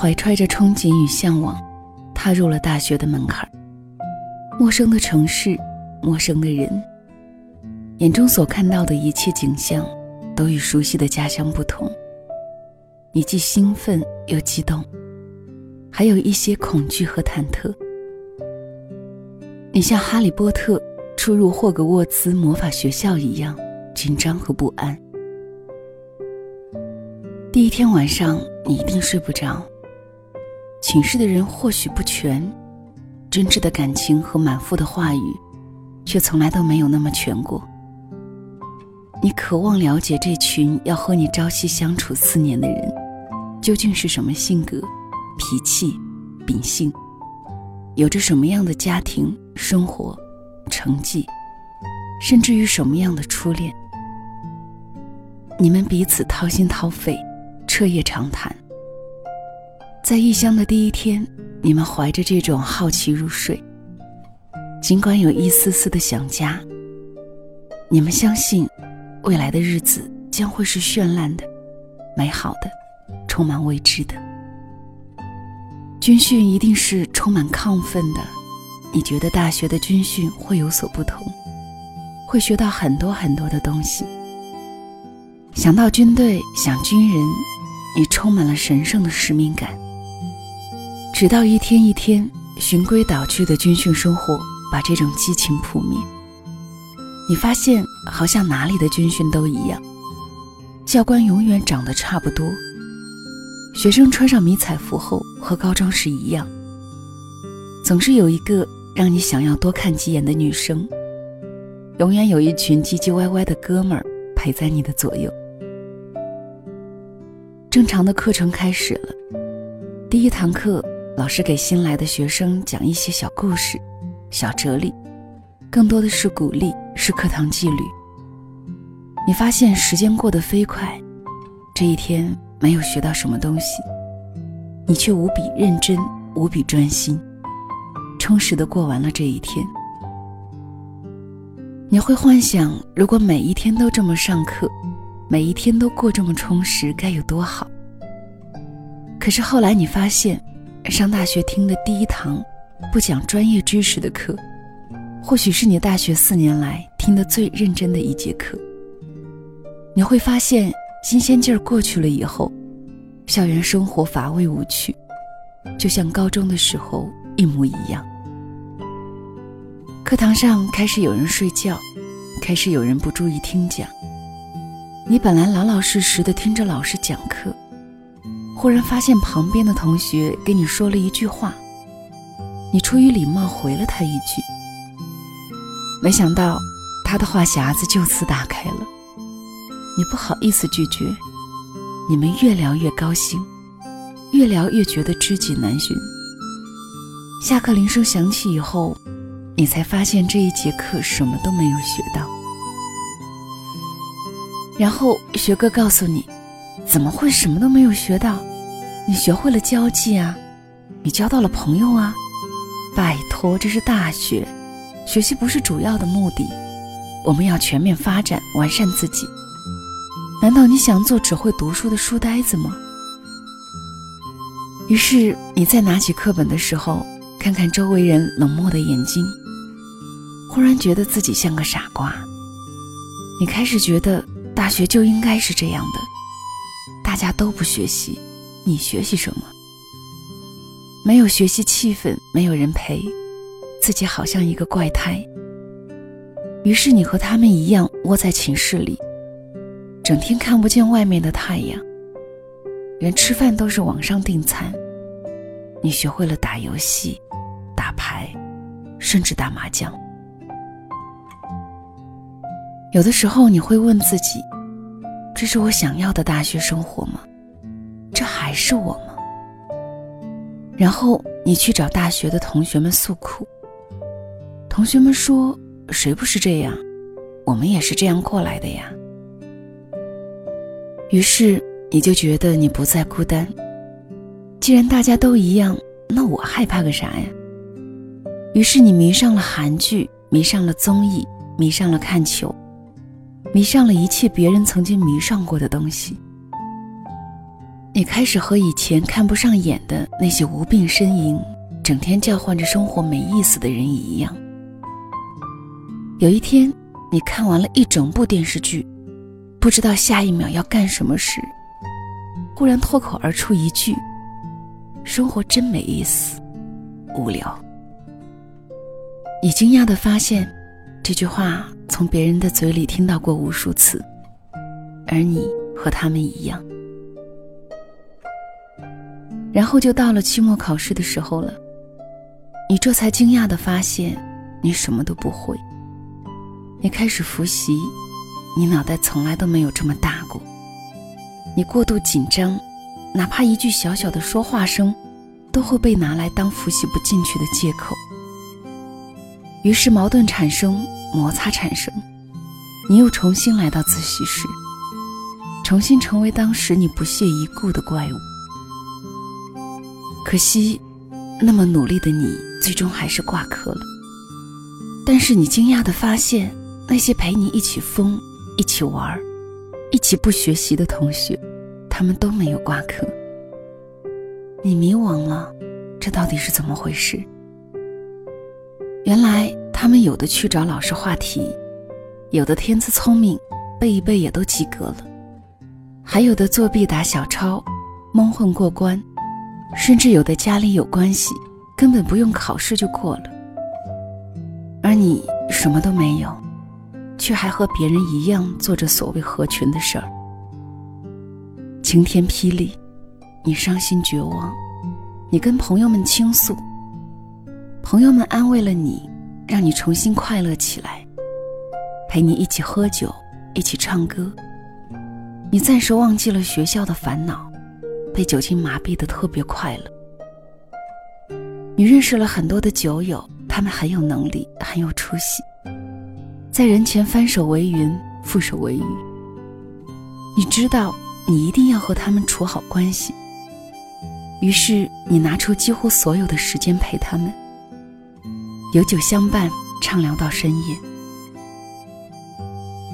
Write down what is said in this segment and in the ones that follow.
怀揣着憧憬与向往，踏入了大学的门槛。陌生的城市，陌生的人，眼中所看到的一切景象，都与熟悉的家乡不同。你既兴奋又激动，还有一些恐惧和忐忑。你像哈利波特初入霍格沃茨魔法学校一样紧张和不安。第一天晚上，你一定睡不着。寝室的人或许不全，真挚的感情和满腹的话语，却从来都没有那么全过。你渴望了解这群要和你朝夕相处四年的人，究竟是什么性格、脾气、秉性，有着什么样的家庭生活、成绩，甚至于什么样的初恋。你们彼此掏心掏肺。彻夜长谈，在异乡的第一天，你们怀着这种好奇入睡。尽管有一丝丝的想家，你们相信，未来的日子将会是绚烂的、美好的、充满未知的。军训一定是充满亢奋的，你觉得大学的军训会有所不同，会学到很多很多的东西。想到军队，想军人。你充满了神圣的使命感，直到一天一天循规蹈矩的军训生活把这种激情扑灭。你发现，好像哪里的军训都一样，教官永远长得差不多，学生穿上迷彩服后和高中时一样，总是有一个让你想要多看几眼的女生，永远有一群唧唧歪歪的哥们儿陪在你的左右。正常的课程开始了。第一堂课，老师给新来的学生讲一些小故事、小哲理，更多的是鼓励，是课堂纪律。你发现时间过得飞快，这一天没有学到什么东西，你却无比认真、无比专心，充实的过完了这一天。你会幻想，如果每一天都这么上课。每一天都过这么充实，该有多好。可是后来你发现，上大学听的第一堂不讲专业知识的课，或许是你大学四年来听得最认真的一节课。你会发现，新鲜劲儿过去了以后，校园生活乏味无趣，就像高中的时候一模一样。课堂上开始有人睡觉，开始有人不注意听讲。你本来老老实实的听着老师讲课，忽然发现旁边的同学给你说了一句话，你出于礼貌回了他一句，没想到他的话匣子就此打开了，你不好意思拒绝，你们越聊越高兴，越聊越觉得知己难寻。下课铃声响起以后，你才发现这一节课什么都没有学到。然后学哥告诉你，怎么会什么都没有学到？你学会了交际啊，你交到了朋友啊。拜托，这是大学，学习不是主要的目的，我们要全面发展，完善自己。难道你想做只会读书的书呆子吗？于是你在拿起课本的时候，看看周围人冷漠的眼睛，忽然觉得自己像个傻瓜。你开始觉得。大学就应该是这样的，大家都不学习，你学习什么？没有学习气氛，没有人陪，自己好像一个怪胎。于是你和他们一样窝在寝室里，整天看不见外面的太阳，连吃饭都是网上订餐。你学会了打游戏、打牌，甚至打麻将。有的时候你会问自己：“这是我想要的大学生活吗？还是我吗？”然后你去找大学的同学们诉苦，同学们说：“谁不是这样？我们也是这样过来的呀。”于是你就觉得你不再孤单。既然大家都一样，那我害怕个啥呀？于是你迷上了韩剧，迷上了综艺，迷上了看球。迷上了一切别人曾经迷上过的东西。你开始和以前看不上眼的那些无病呻吟、整天叫唤着生活没意思的人一样。有一天，你看完了一整部电视剧，不知道下一秒要干什么时，忽然脱口而出一句：“生活真没意思，无聊。”你惊讶地发现，这句话从别人的嘴里听到过无数次，而你和他们一样。然后就到了期末考试的时候了，你这才惊讶的发现，你什么都不会。你开始复习，你脑袋从来都没有这么大过。你过度紧张，哪怕一句小小的说话声，都会被拿来当复习不进去的借口。于是矛盾产生，摩擦产生，你又重新来到自习室，重新成为当时你不屑一顾的怪物。可惜，那么努力的你，最终还是挂科了。但是你惊讶地发现。那些陪你一起疯、一起玩、一起不学习的同学，他们都没有挂科。你迷惘了，这到底是怎么回事？原来他们有的去找老师话题，有的天资聪明，背一背也都及格了，还有的作弊打小抄，蒙混过关，甚至有的家里有关系，根本不用考试就过了。而你什么都没有。却还和别人一样做着所谓合群的事儿。晴天霹雳，你伤心绝望，你跟朋友们倾诉，朋友们安慰了你，让你重新快乐起来，陪你一起喝酒，一起唱歌。你暂时忘记了学校的烦恼，被酒精麻痹的特别快乐。你认识了很多的酒友，他们很有能力，很有出息。在人前翻手为云，覆手为雨。你知道，你一定要和他们处好关系。于是，你拿出几乎所有的时间陪他们，有酒相伴，畅聊到深夜。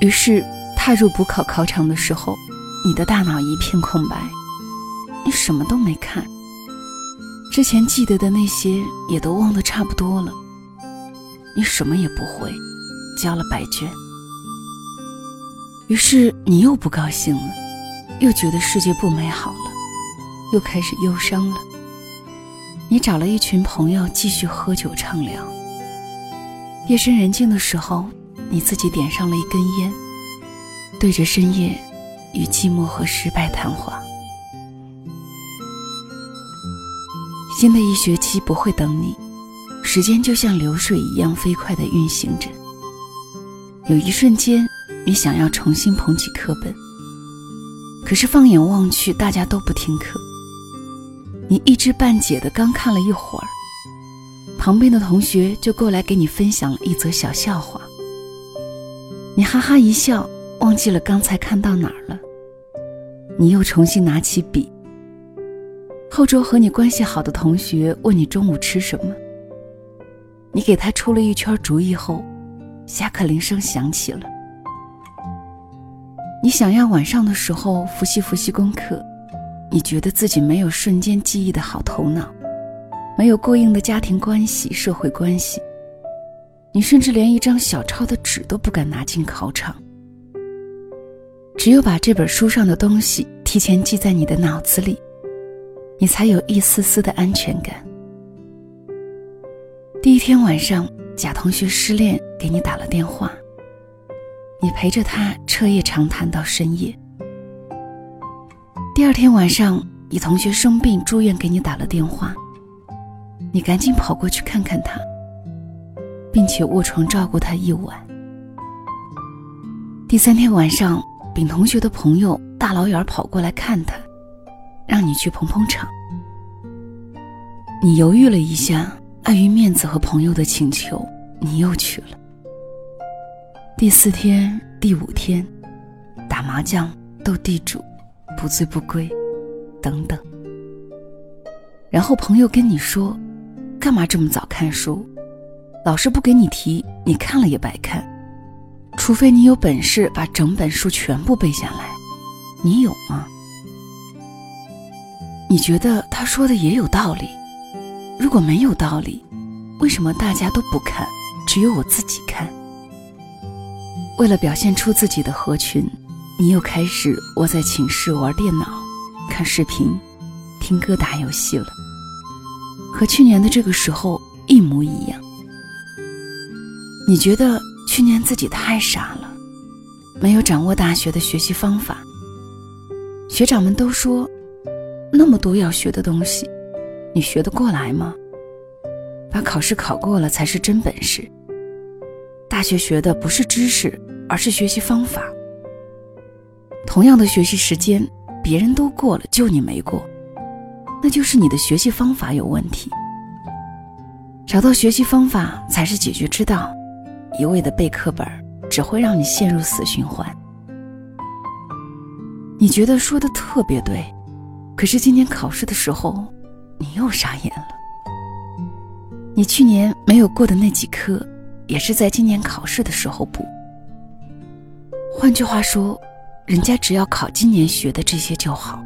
于是，踏入补考考场的时候，你的大脑一片空白，你什么都没看，之前记得的那些也都忘得差不多了，你什么也不会。交了白卷，于是你又不高兴了，又觉得世界不美好了，又开始忧伤了。你找了一群朋友继续喝酒畅聊。夜深人静的时候，你自己点上了一根烟，对着深夜与寂寞和失败谈话。新的一学期不会等你，时间就像流水一样飞快地运行着。有一瞬间，你想要重新捧起课本，可是放眼望去，大家都不听课。你一知半解的刚看了一会儿，旁边的同学就过来给你分享了一则小笑话。你哈哈一笑，忘记了刚才看到哪儿了。你又重新拿起笔。后桌和你关系好的同学问你中午吃什么，你给他出了一圈主意后。下课铃声响起了，你想要晚上的时候复习复习功课，你觉得自己没有瞬间记忆的好头脑，没有过硬的家庭关系、社会关系，你甚至连一张小抄的纸都不敢拿进考场。只有把这本书上的东西提前记在你的脑子里，你才有一丝丝的安全感。第一天晚上。甲同学失恋，给你打了电话。你陪着他彻夜长谈到深夜。第二天晚上，乙同学生病住院，给你打了电话。你赶紧跑过去看看他，并且卧床照顾他一晚。第三天晚上，丙同学的朋友大老远跑过来看他，让你去捧捧场。你犹豫了一下。碍于面子和朋友的请求，你又去了。第四天、第五天，打麻将、斗地主、不醉不归，等等。然后朋友跟你说：“干嘛这么早看书？老师不给你提，你看了也白看。除非你有本事把整本书全部背下来，你有吗？”你觉得他说的也有道理。如果没有道理，为什么大家都不看，只有我自己看？为了表现出自己的合群，你又开始窝在寝室玩电脑、看视频、听歌、打游戏了，和去年的这个时候一模一样。你觉得去年自己太傻了，没有掌握大学的学习方法。学长们都说。那么多要学的东西，你学得过来吗？把考试考过了才是真本事。大学学的不是知识，而是学习方法。同样的学习时间，别人都过了，就你没过，那就是你的学习方法有问题。找到学习方法才是解决之道，一味的背课本只会让你陷入死循环。你觉得说的特别对。可是今年考试的时候，你又傻眼了。你去年没有过的那几科，也是在今年考试的时候补。换句话说，人家只要考今年学的这些就好，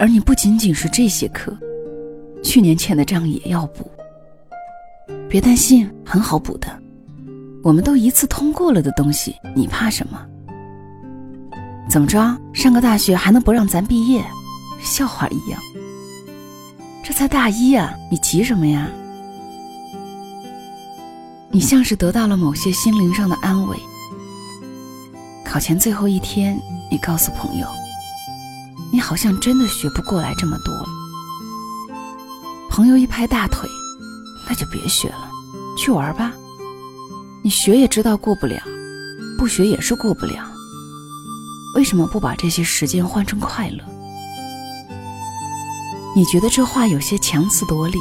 而你不仅仅是这些课，去年欠的账也要补。别担心，很好补的。我们都一次通过了的东西，你怕什么？怎么着？上个大学还能不让咱毕业？笑话一样，这才大一啊，你急什么呀？你像是得到了某些心灵上的安慰。考前最后一天，你告诉朋友，你好像真的学不过来这么多。朋友一拍大腿，那就别学了，去玩吧。你学也知道过不了，不学也是过不了。为什么不把这些时间换成快乐？你觉得这话有些强词夺理，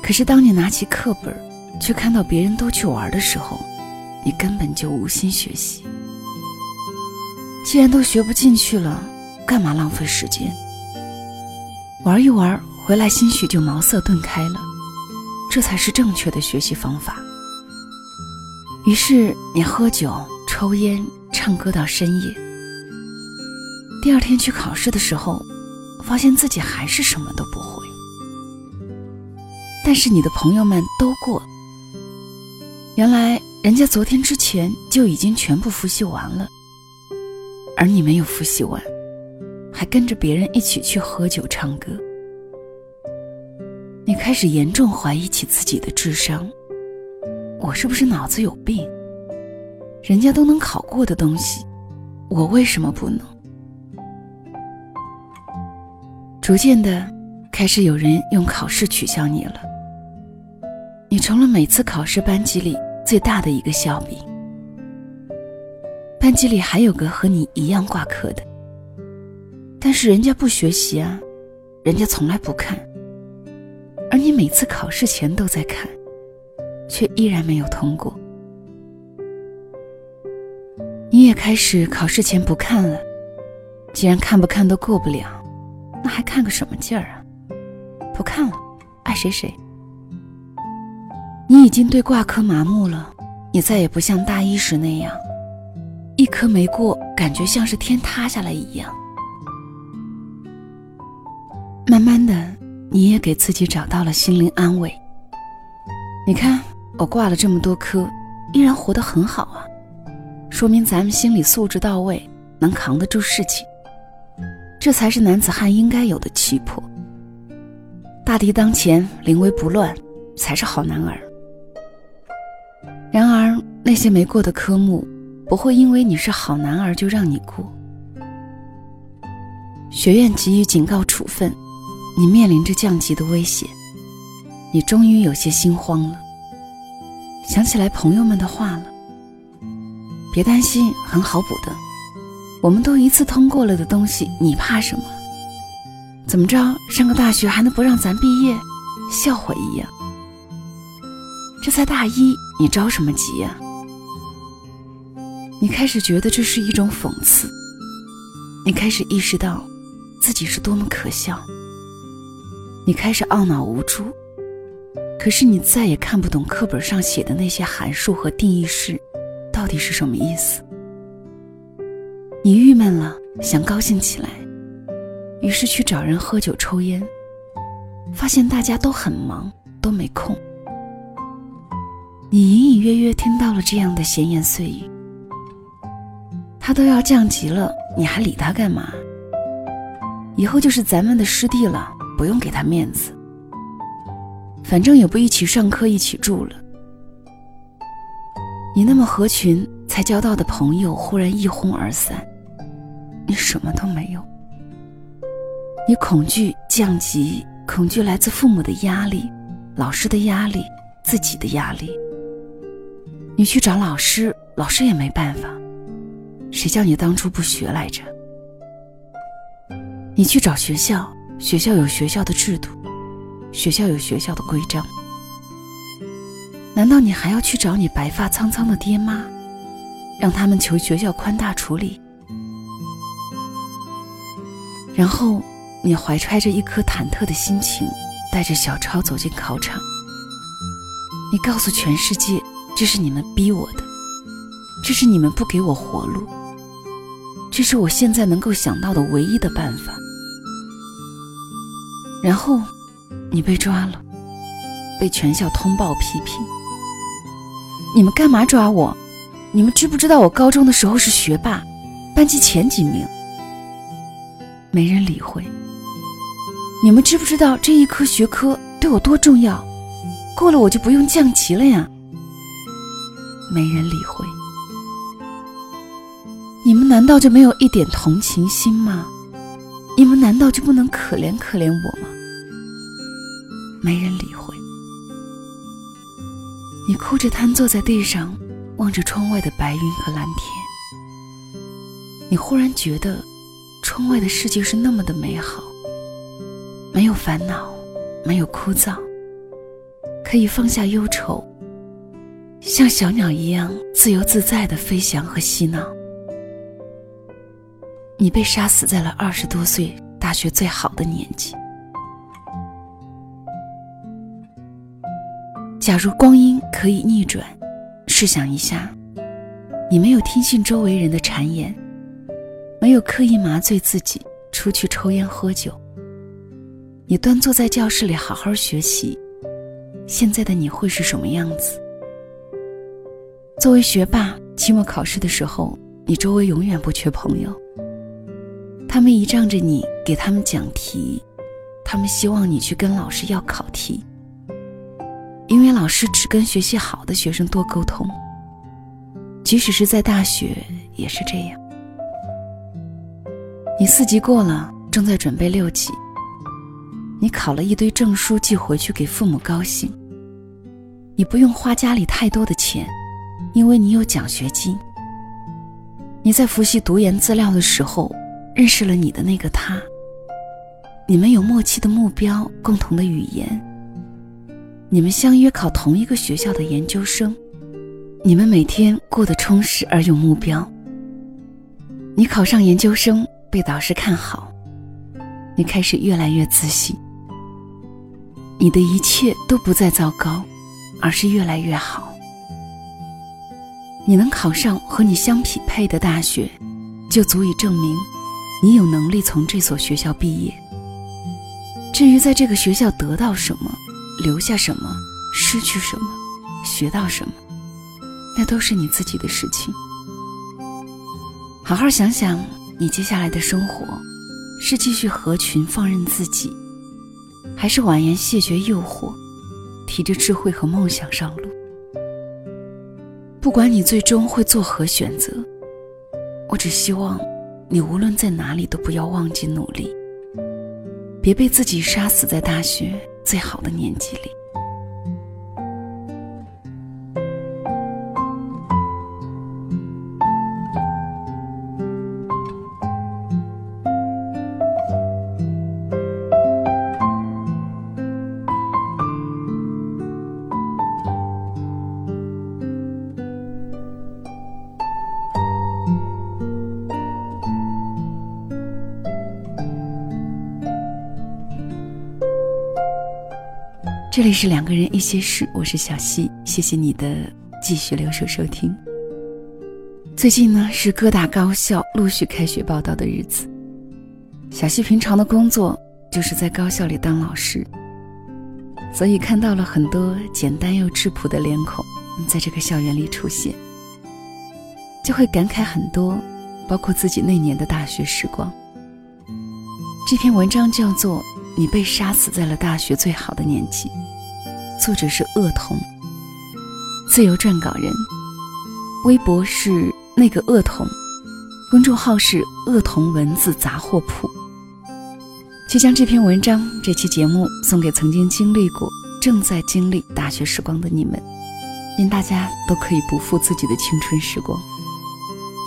可是当你拿起课本，却看到别人都去玩的时候，你根本就无心学习。既然都学不进去了，干嘛浪费时间？玩一玩，回来兴许就茅塞顿开了，这才是正确的学习方法。于是你喝酒、抽烟、唱歌到深夜，第二天去考试的时候。发现自己还是什么都不会，但是你的朋友们都过。原来人家昨天之前就已经全部复习完了，而你没有复习完，还跟着别人一起去喝酒唱歌。你开始严重怀疑起自己的智商，我是不是脑子有病？人家都能考过的东西，我为什么不能？逐渐的，开始有人用考试取笑你了。你成了每次考试班级里最大的一个笑柄。班级里还有个和你一样挂科的，但是人家不学习啊，人家从来不看，而你每次考试前都在看，却依然没有通过。你也开始考试前不看了，既然看不看都过不了。那还看个什么劲儿啊！不看了，爱谁谁。你已经对挂科麻木了，你再也不像大一时那样，一科没过，感觉像是天塌下来一样。慢慢的，你也给自己找到了心灵安慰。你看，我挂了这么多科，依然活得很好啊，说明咱们心理素质到位，能扛得住事情。这才是男子汉应该有的气魄。大敌当前，临危不乱，才是好男儿。然而，那些没过的科目，不会因为你是好男儿就让你过。学院给予警告处分，你面临着降级的威胁，你终于有些心慌了。想起来朋友们的话了，别担心，很好补的。我们都一次通过了的东西，你怕什么？怎么着？上个大学还能不让咱毕业？笑话一样。这才大一，你着什么急呀？你开始觉得这是一种讽刺，你开始意识到自己是多么可笑，你开始懊恼无助。可是你再也看不懂课本上写的那些函数和定义式，到底是什么意思？你郁闷了，想高兴起来，于是去找人喝酒抽烟，发现大家都很忙，都没空。你隐隐约约听到了这样的闲言碎语：“他都要降级了，你还理他干嘛？以后就是咱们的师弟了，不用给他面子。反正也不一起上课，一起住了。你那么合群才交到的朋友，忽然一哄而散，你什么都没有。”你恐惧降级，恐惧来自父母的压力、老师的压力、自己的压力。你去找老师，老师也没办法。谁叫你当初不学来着？你去找学校，学校有学校的制度，学校有学校的规章。难道你还要去找你白发苍苍的爹妈，让他们求学校宽大处理？然后。你怀揣着一颗忐忑的心情，带着小抄走进考场。你告诉全世界，这是你们逼我的，这是你们不给我活路，这是我现在能够想到的唯一的办法。然后，你被抓了，被全校通报批评。你们干嘛抓我？你们知不知道我高中的时候是学霸，班级前几名？没人理会。你们知不知道这一科学科对我多重要？过了我就不用降级了呀。没人理会。你们难道就没有一点同情心吗？你们难道就不能可怜可怜我吗？没人理会。你哭着瘫坐在地上，望着窗外的白云和蓝天。你忽然觉得，窗外的世界是那么的美好。没有烦恼，没有枯燥，可以放下忧愁，像小鸟一样自由自在的飞翔和嬉闹。你被杀死在了二十多岁大学最好的年纪。假如光阴可以逆转，试想一下，你没有听信周围人的谗言，没有刻意麻醉自己出去抽烟喝酒。你端坐在教室里好好学习，现在的你会是什么样子？作为学霸，期末考试的时候，你周围永远不缺朋友。他们依仗着你给他们讲题，他们希望你去跟老师要考题，因为老师只跟学习好的学生多沟通。即使是在大学也是这样。你四级过了，正在准备六级。你考了一堆证书寄回去给父母高兴。你不用花家里太多的钱，因为你有奖学金。你在复习读研资料的时候，认识了你的那个他。你们有默契的目标，共同的语言。你们相约考同一个学校的研究生。你们每天过得充实而有目标。你考上研究生，被导师看好，你开始越来越自信。你的一切都不再糟糕，而是越来越好。你能考上和你相匹配的大学，就足以证明你有能力从这所学校毕业。至于在这个学校得到什么、留下什么、失去什么、学到什么，那都是你自己的事情。好好想想，你接下来的生活是继续合群放任自己。还是婉言谢绝诱惑，提着智慧和梦想上路。不管你最终会作何选择，我只希望你无论在哪里都不要忘记努力，别被自己杀死在大学最好的年纪里。这里是两个人一些事，我是小溪，谢谢你的继续留守收听。最近呢是各大高校陆续开学报道的日子，小溪平常的工作就是在高校里当老师，所以看到了很多简单又质朴的脸孔在这个校园里出现，就会感慨很多，包括自己那年的大学时光。这篇文章叫做《你被杀死在了大学最好的年纪》，作者是恶童，自由撰稿人，微博是那个恶童。公众号是“恶童文字杂货铺”，就将这篇文章、这期节目送给曾经经历过、正在经历大学时光的你们，愿大家都可以不负自己的青春时光。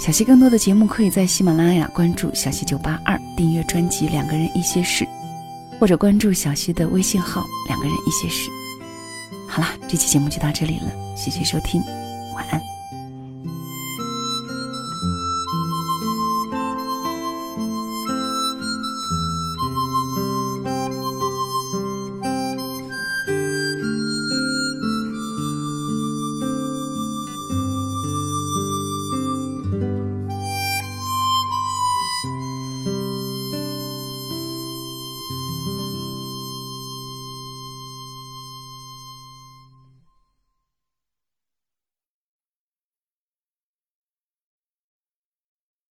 小溪更多的节目可以在喜马拉雅关注“小溪九八二”，订阅专辑《两个人一些事》，或者关注小溪的微信号“两个人一些事”。好了，这期节目就到这里了，谢谢收听，晚安。